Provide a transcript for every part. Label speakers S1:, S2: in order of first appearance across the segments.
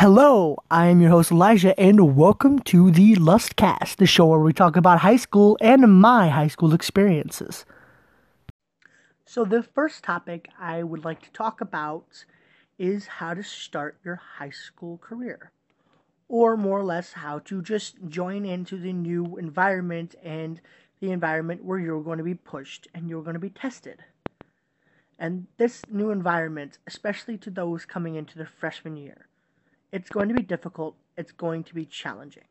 S1: Hello, I am your host Elijah, and welcome to the Lustcast, the show where we talk about high school and my high school experiences. So, the first topic I would like to talk about is how to start your high school career, or more or less, how to just join into the new environment and the environment where you're going to be pushed and you're going to be tested. And this new environment, especially to those coming into their freshman year, it's going to be difficult, it's going to be challenging.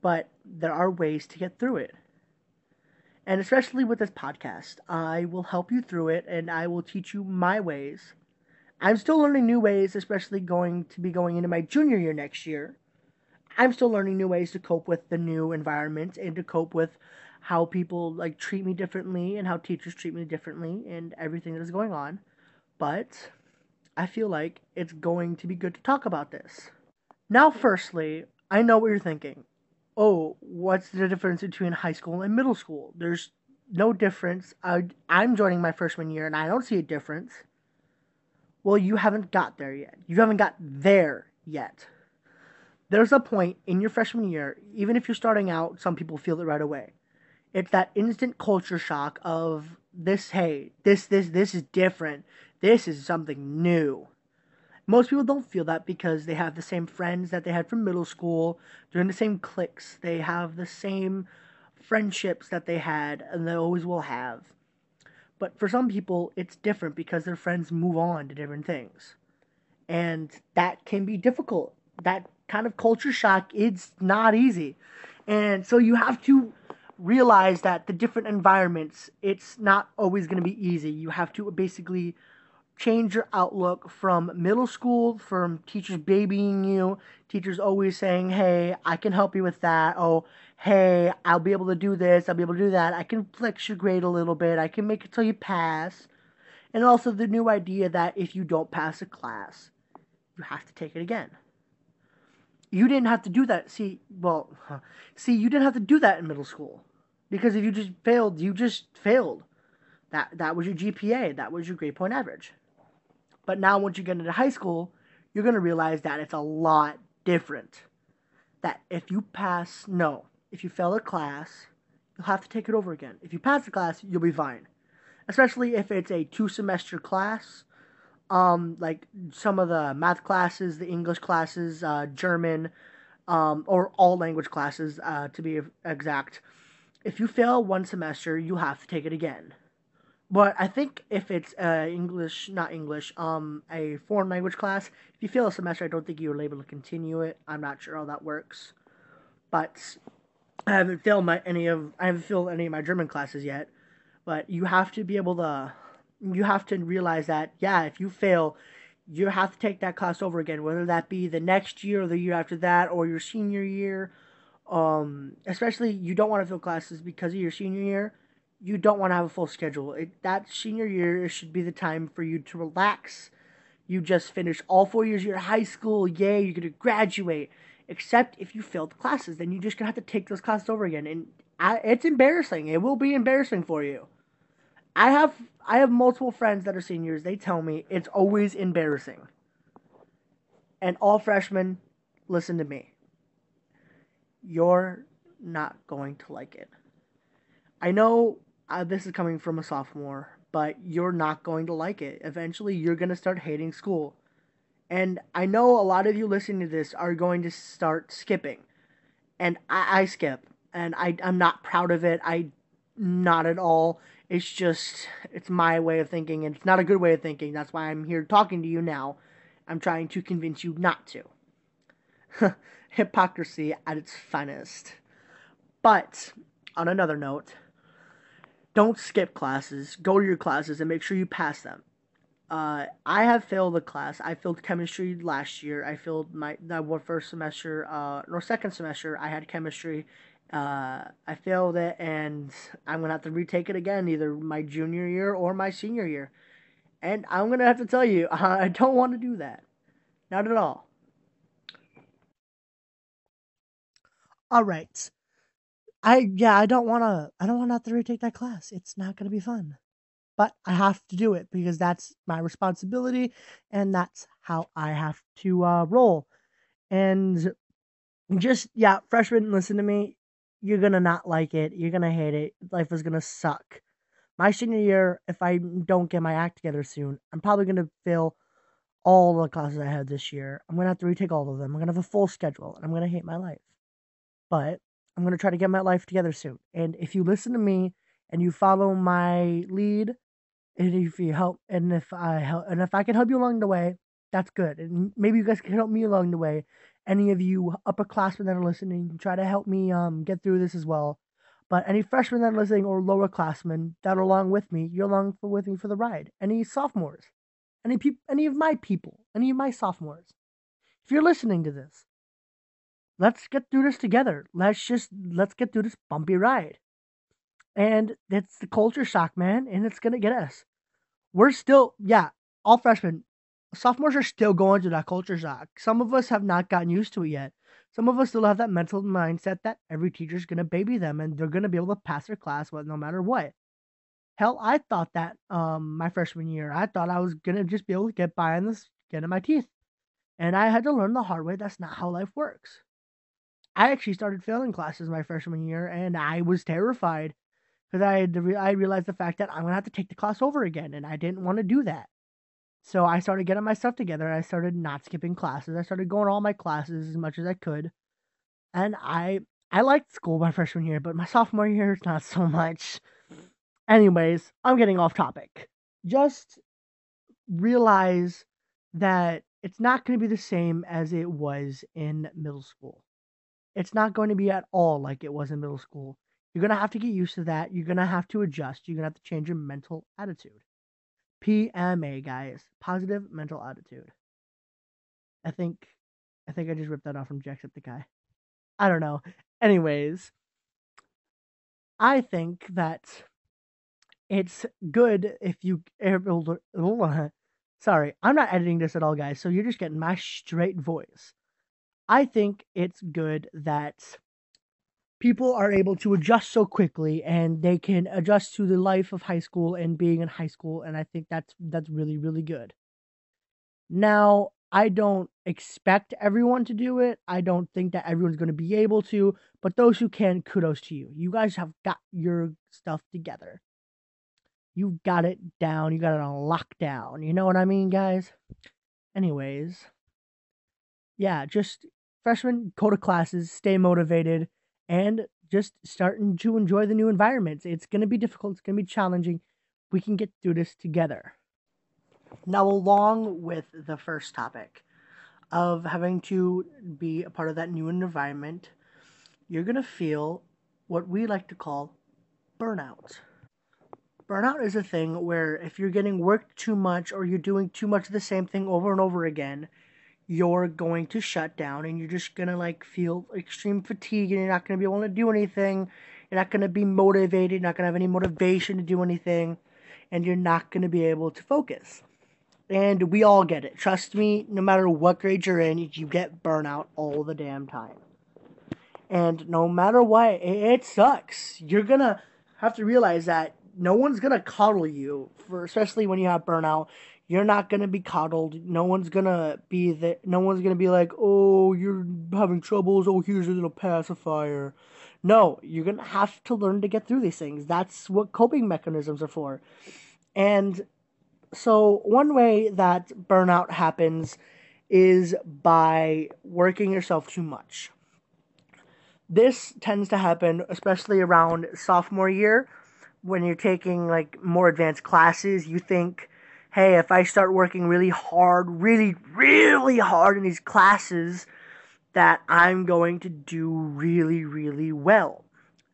S1: But there are ways to get through it. And especially with this podcast, I will help you through it and I will teach you my ways. I'm still learning new ways, especially going to be going into my junior year next year. I'm still learning new ways to cope with the new environment and to cope with how people like treat me differently and how teachers treat me differently and everything that is going on. But I feel like it's going to be good to talk about this. Now, firstly, I know what you're thinking. Oh, what's the difference between high school and middle school? There's no difference. I, I'm joining my freshman year and I don't see a difference. Well, you haven't got there yet. You haven't got there yet. There's a point in your freshman year, even if you're starting out, some people feel it right away. It's that instant culture shock of this, hey, this, this, this is different. This is something new. Most people don't feel that because they have the same friends that they had from middle school. They're in the same cliques. They have the same friendships that they had and they always will have. But for some people, it's different because their friends move on to different things. And that can be difficult. That kind of culture shock, it's not easy. And so you have to realize that the different environments, it's not always going to be easy. You have to basically change your outlook from middle school, from teachers babying you, teachers always saying, hey, I can help you with that. Oh, hey, I'll be able to do this, I'll be able to do that. I can flex your grade a little bit, I can make it so you pass. And also the new idea that if you don't pass a class, you have to take it again. You didn't have to do that. See, well, see, you didn't have to do that in middle school. Because if you just failed, you just failed. That that was your GPA, that was your grade point average. But now, once you get into high school, you're going to realize that it's a lot different. That if you pass, no, if you fail a class, you'll have to take it over again. If you pass the class, you'll be fine. Especially if it's a two semester class, um, like some of the math classes, the English classes, uh, German, um, or all language classes, uh, to be exact. If you fail one semester, you have to take it again. But I think if it's uh, English, not English, um, a foreign language class, if you fail a semester, I don't think you're able to continue it. I'm not sure how that works, but I haven't failed my any of I haven't failed any of my German classes yet. But you have to be able to, you have to realize that yeah, if you fail, you have to take that class over again, whether that be the next year or the year after that or your senior year. Um, especially you don't want to fail classes because of your senior year you don't want to have a full schedule. It, that senior year should be the time for you to relax. You just finished all four years of your high school. Yay, you're going to graduate. Except if you failed classes, then you're just going to have to take those classes over again. And it's embarrassing. It will be embarrassing for you. I have I have multiple friends that are seniors. They tell me it's always embarrassing. And all freshmen, listen to me. You're not going to like it. I know uh, this is coming from a sophomore, but you're not going to like it. Eventually, you're going to start hating school. And I know a lot of you listening to this are going to start skipping. And I, I skip. And I, I'm not proud of it. I, not at all. It's just, it's my way of thinking. And it's not a good way of thinking. That's why I'm here talking to you now. I'm trying to convince you not to. Hypocrisy at its finest. But, on another note, don't skip classes. Go to your classes and make sure you pass them. Uh, I have failed a class. I failed chemistry last year. I failed my that one first semester, uh, or second semester. I had chemistry. Uh, I failed it, and I'm gonna have to retake it again, either my junior year or my senior year. And I'm gonna have to tell you, I don't want to do that. Not at all. All right. I yeah, I don't wanna I don't wanna have to retake that class. It's not gonna be fun. but I have to do it because that's my responsibility and that's how I have to uh, roll. And just, yeah, freshmen, listen to me. You're going to not like it. You're going to hate it. Life is going to suck. My senior year, if I don't get my act together soon, I'm probably going to fail all the classes I had this year. I'm going to have to retake all of them. I'm going to have a full schedule and I'm going to hate my life. But I'm going to try to get my life together soon. And if you listen to me and you follow my lead, and if you help, and if I help, and if I can help you along the way, that's good. And maybe you guys can help me along the way. Any of you upperclassmen that are listening, try to help me um get through this as well. But any freshmen that are listening or lower classmen that are along with me, you're along for, with me for the ride. Any sophomores, any people, any of my people, any of my sophomores, if you're listening to this, let's get through this together. Let's just let's get through this bumpy ride. And it's the culture shock, man, and it's gonna get us. We're still, yeah, all freshmen, sophomores are still going through that culture shock. Some of us have not gotten used to it yet. Some of us still have that mental mindset that every teacher's gonna baby them and they're gonna be able to pass their class no matter what. Hell, I thought that um my freshman year. I thought I was gonna just be able to get by on the skin of my teeth. And I had to learn the hard way that's not how life works. I actually started failing classes my freshman year, and I was terrified because I had re- I realized the fact that I'm gonna have to take the class over again, and I didn't want to do that. So I started getting my stuff together. I started not skipping classes. I started going all my classes as much as I could, and I I liked school my freshman year, but my sophomore year not so much. Anyways, I'm getting off topic. Just realize that it's not going to be the same as it was in middle school. It's not going to be at all like it was in middle school. You're going to have to get used to that. You're going to have to adjust. You're going to have to change your mental attitude. PMA, guys. Positive mental attitude. I think I think I just ripped that off from Jacksepticeye. I don't know. Anyways, I think that it's good if you sorry, I'm not editing this at all, guys. So you're just getting my straight voice. I think it's good that people are able to adjust so quickly and they can adjust to the life of high school and being in high school and I think that's that's really really good. Now, I don't expect everyone to do it. I don't think that everyone's going to be able to, but those who can, kudos to you. You guys have got your stuff together. You got it down. You got it on lockdown. You know what I mean, guys? Anyways, yeah, just freshmen go to classes, stay motivated, and just starting to enjoy the new environments. It's going to be difficult, it's going to be challenging. We can get through this together. Now, along with the first topic of having to be a part of that new environment, you're going to feel what we like to call burnout. Burnout is a thing where if you're getting worked too much or you're doing too much of the same thing over and over again, you're going to shut down and you're just going to like feel extreme fatigue and you're not going to be able to do anything. You're not going to be motivated, you're not going to have any motivation to do anything, and you're not going to be able to focus. And we all get it. Trust me, no matter what grade you're in, you get burnout all the damn time. And no matter what, it, sucks. You're going to have to realize that no one's going to coddle you for especially when you have burnout you're not gonna be coddled. No one's gonna be there. No one's gonna be like, "Oh, you're having troubles. Oh, here's a little pacifier." No, you're gonna have to learn to get through these things. That's what coping mechanisms are for. And so, one way that burnout happens is by working yourself too much. This tends to happen especially around sophomore year when you're taking like more advanced classes. You think hey, if I start working really hard, really, really hard in these classes, that I'm going to do really, really well.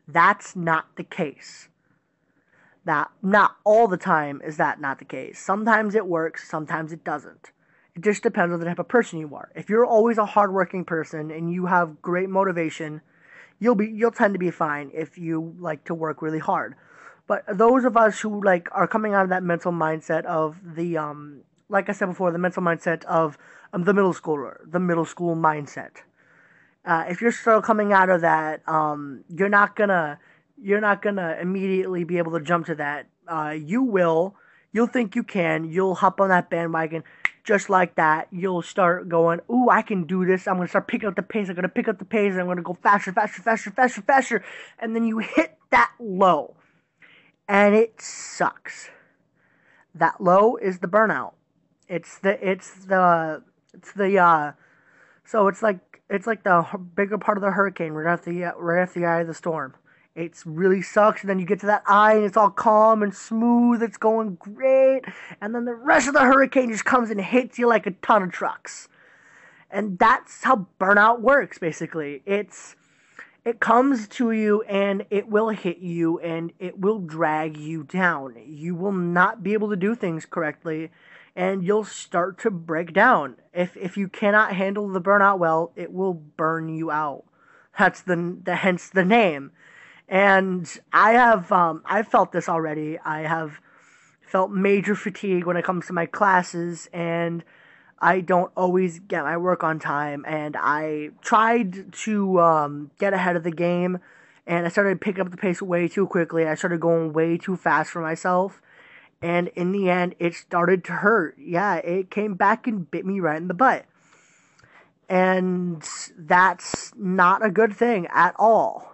S1: That's not the case. That not all the time is that not the case. Sometimes it works, sometimes it doesn't. It just depends on the type of person you are. If you're always a hardworking person and you have great motivation, you'll be you'll tend to be fine if you like to work really hard. But those of us who like are coming out of that mental mindset of the um, like I said before, the mental mindset of um, the middle schooler, the middle school mindset. Uh, if you're still coming out of that, um, you're not gonna you're not gonna immediately be able to jump to that uh, you will. You'll think you can. You'll hop on that bandwagon just like that. You'll start going, ooh, I can do this. I'm going to start picking up the pace. I'm going to pick up the pace. I'm going to go faster, faster, faster, faster, faster. And then you hit that low. And it sucks. That low is the burnout. It's the, it's the, it's the, uh, so it's like, it's like the bigger part of the hurricane right after the, right after the eye of the storm. It really sucks, and then you get to that eye, and it's all calm and smooth. It's going great, and then the rest of the hurricane just comes and hits you like a ton of trucks. And that's how burnout works, basically. It's it comes to you and it will hit you and it will drag you down. You will not be able to do things correctly and you'll start to break down. If if you cannot handle the burnout well, it will burn you out. That's the, the hence the name. And I have um, I felt this already. I have felt major fatigue when it comes to my classes and I don't always get my work on time and I tried to um, get ahead of the game and I started picking up the pace way too quickly. I started going way too fast for myself and in the end it started to hurt. Yeah, it came back and bit me right in the butt. And that's not a good thing at all.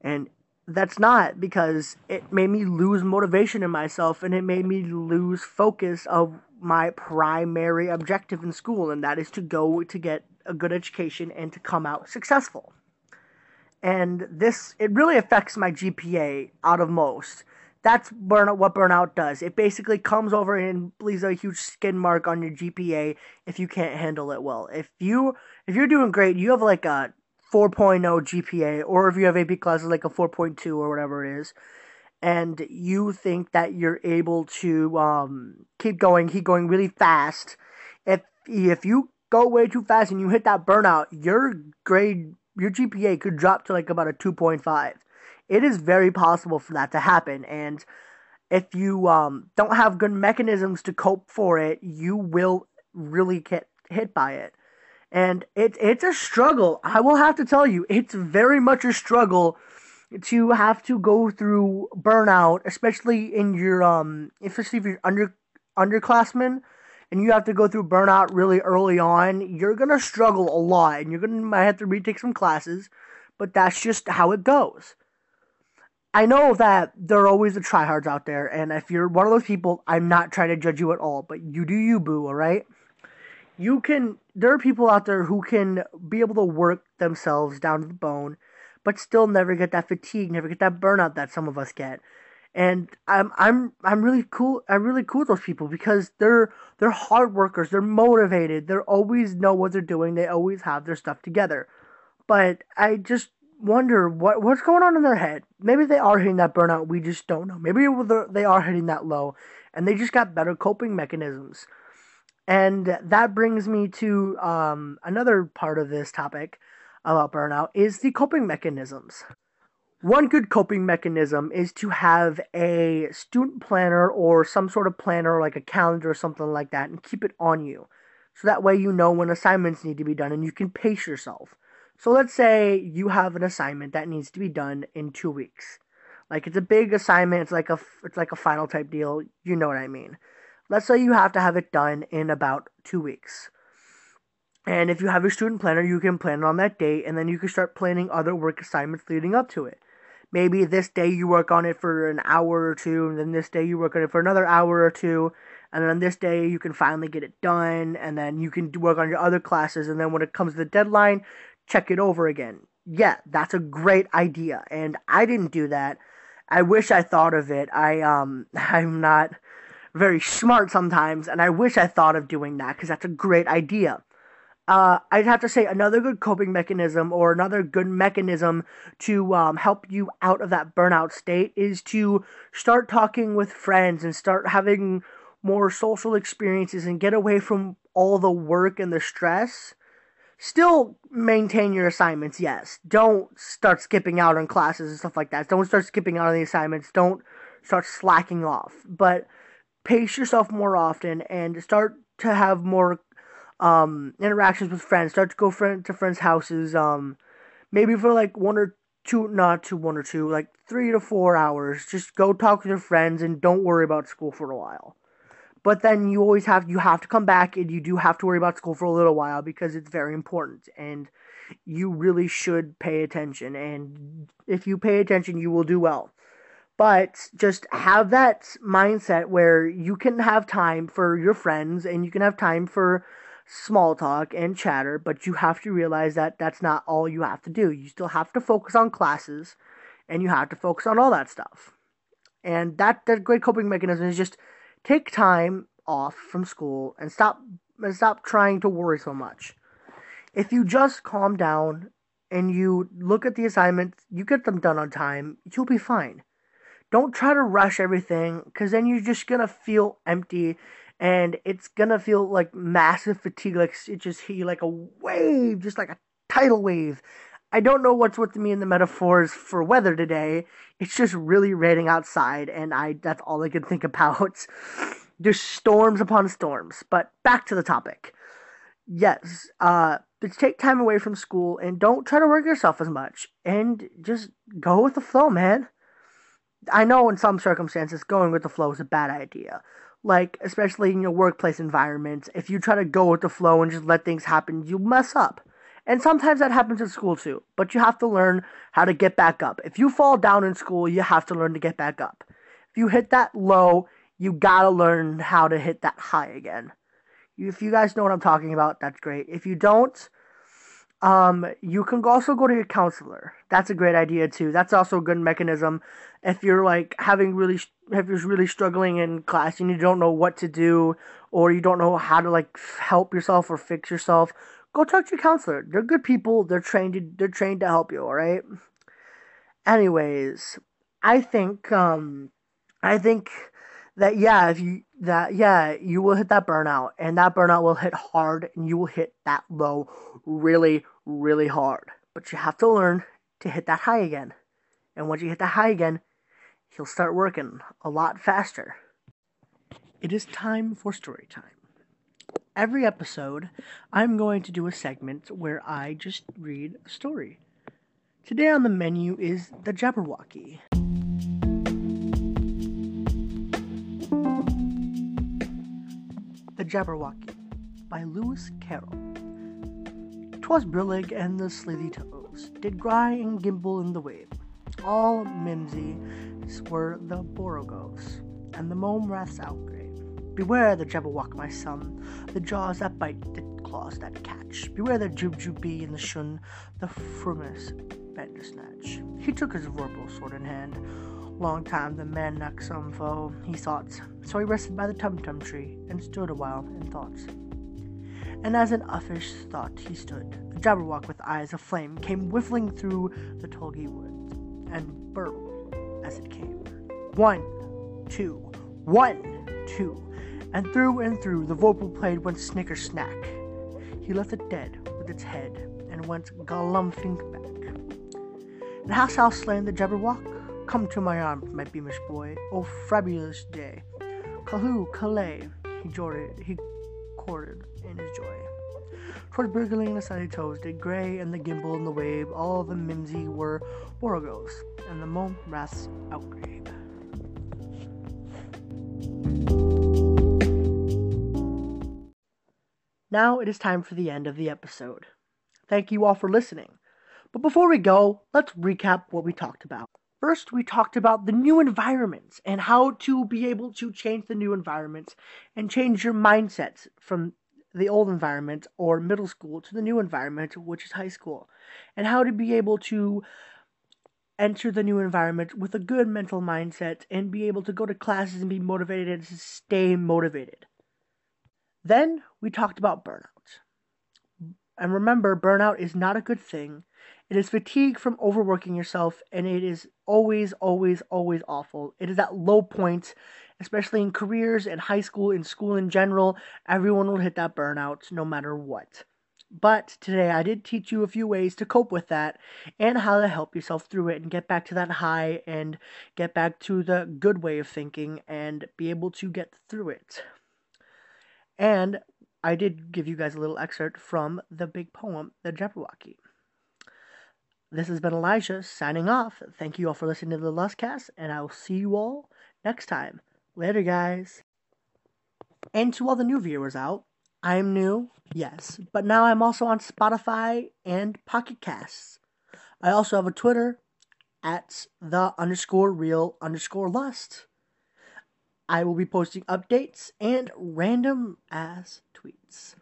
S1: And that's not because it made me lose motivation in myself and it made me lose focus of my primary objective in school, and that is to go to get a good education and to come out successful. And this, it really affects my GPA out of most. That's burnout, what burnout does. It basically comes over and leaves a huge skin mark on your GPA if you can't handle it well. If you if you're doing great, you have like a 4.0 GPA, or if you have AP classes like a 4.2 or whatever it is, and you think that you're able to um, keep going, keep going really fast, if if you go way too fast and you hit that burnout, your grade, your GPA could drop to like about a 2.5. It is very possible for that to happen, and if you um, don't have good mechanisms to cope for it, you will really get hit by it and it's it's a struggle. I will have to tell you, it's very much a struggle to have to go through burnout, especially in your um, especially if you're under underclassmen, and you have to go through burnout really early on. You're gonna struggle a lot, and you're gonna might have to retake some classes, but that's just how it goes. I know that there are always the tryhards out there, and if you're one of those people, I'm not trying to judge you at all, but you do you, boo, alright? you can there are people out there who can be able to work themselves down to the bone but still never get that fatigue never get that burnout that some of us get. And i'm i'm i'm really cool i'm really cool with those people because they're they're hard workers. They're motivated. They always know what they're doing. They always have their stuff together. But i just wonder what what's going on in their head. Maybe they are hitting that burnout. We just don't know. Maybe they are hitting that low and they just got better coping mechanisms. And that brings me to um, another part of this topic about burnout is the coping mechanisms. One good coping mechanism is to have a student planner or some sort of planner like a calendar or something like that and keep it on you. So that way you know when assignments need to be done and you can pace yourself. So let's say you have an assignment that needs to be done in 2 weeks. Like it's a big assignment, it's like a it's like a final type deal, you know what I mean. Let's say you have to have it done in about two weeks. And if you have your student planner, you can plan it on that date, and then you can start planning other work assignments leading up to it. Maybe this day you work on it for an hour or two, and then this day you work on it for another hour or two, and then this day you can finally get it done, and then you can work on your other classes, and then when it comes to the deadline, check it over again. Yeah, that's a great idea, and I didn't do that. I wish I thought of it. I um I'm not very smart sometimes, and I wish I thought of doing that because that's a great idea. Uh, I'd have to say another good coping mechanism or another good mechanism to um, help you out of that burnout state is to start talking with friends and start having more social experiences and get away from all the work and the stress. Still maintain your assignments, yes. Don't start skipping out on classes and stuff like that. Don't start skipping out on the assignments. Don't start slacking off. But pace yourself more often and start to have more um, interactions with friends. Start to go friend to friends' houses. Um, maybe for like one or two, not two, one or two, like three to four hours. Just go talk with your friends and don't worry about school for a while. But then you always have you have to come back and you do have to worry about school for a little while because it's very important and you really should pay attention and if you pay attention you will do well. But just have that mindset where you can have time for your friends and you can have time for small talk and chatter, but you have to realize that that's not all you have to do. You still have to focus on classes and you have to focus on all that stuff. And that that great coping mechanism is just take time off from school and stop and stop trying to worry so much. If you just calm down and you look at the assignments, you get them done on time, you'll be fine. Don't try to rush everything cuz then you're just going to feel empty and it's gonna feel like massive fatigue, like it just hit you like a wave, just like a tidal wave. I don't know what's with me in the metaphors for weather today. It's just really raining outside, and I that's all I can think about. There's storms upon storms. But back to the topic. Yes, uh, take time away from school and don't try to work yourself as much, and just go with the flow, man. I know in some circumstances going with the flow is a bad idea, like especially in your workplace environment, if you try to go with the flow and just let things happen, you mess up. And sometimes that happens in school too, but you have to learn how to get back up. If you fall down in school, you have to learn to get back up. If you hit that low, you gotta learn how to hit that high again. If you guys know what I'm talking about, that's great. If you don't, um, you can also go to your counselor. That's a great idea too. That's also a good mechanism. If you're like having really, if you're really struggling in class and you don't know what to do, or you don't know how to like help yourself or fix yourself, go talk to your counselor. They're good people. They're trained. To, they're trained to help you. All right. Anyways, I think um, I think that yeah, if you that yeah, you will hit that burnout, and that burnout will hit hard, and you will hit that low really, really hard. But you have to learn to hit that high again. And once you hit that high again, he'll start working a lot faster. It is time for story time. Every episode, I'm going to do a segment where I just read a story. Today on the menu is The Jabberwocky. The Jabberwocky by Lewis Carroll. Twas Brillig and the slithy toves did gry and gimble in the wave. All mimsy were the Borogoves, and the mome raths outgrabe. Beware the Jabberwock, my son, the jaws that bite, the claws that catch. Beware the Jubjub bee and the shun, the frumious bandersnatch. He took his vorpal sword in hand. Long time the manxome foe, he thought. So he rested by the tum-tum tree and stood awhile in thought and as an uffish thought he stood, the Jabberwock with eyes aflame came whiffling through the tulgey woods, and burbled as it came. One, two, one, two, and through and through the vorpal played went snicker snack. He left it dead with its head, and went galumphing back. And hast thou slain the Jabberwock? Come to my arms, my beamish boy, O fabulous day. Callooh, Callay, he jored, he courted in his joy. Towards Burgling the sunny toes did Gray and the Gimble and the Wave, all the Mimsy were Borogoves, and the Mome Raths outgrabe. Now it is time for the end of the episode. Thank you all for listening. But before we go, let's recap what we talked about. First, we talked about the new environments and how to be able to change the new environments and change your mindsets from the old environment or middle school to the new environment, which is high school, and how to be able to enter the new environment with a good mental mindset and be able to go to classes and be motivated and stay motivated. Then we talked about burnout. And remember, burnout is not a good thing. It is fatigue from overworking yourself, and it is always, always, always awful. It is at low point especially in careers and high school, in school in general, everyone will hit that burnout no matter what. But today I did teach you a few ways to cope with that and how to help yourself through it and get back to that high and get back to the good way of thinking and be able to get through it. And I did give you guys a little excerpt from the big poem, The Jabberwocky. This has been Elijah signing off. Thank you all for listening to the Lustcast, and I will see you all next time. Later, guys. And to all the new viewers out, I'm new, yes, but now I'm also on Spotify and Pocket Casts. I also have a Twitter at the underscore real underscore lust. I will be posting updates and random ass tweets.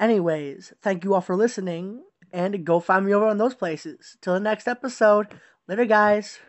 S1: Anyways, thank you all for listening and go find me over on those places. Till the next episode. Later, guys.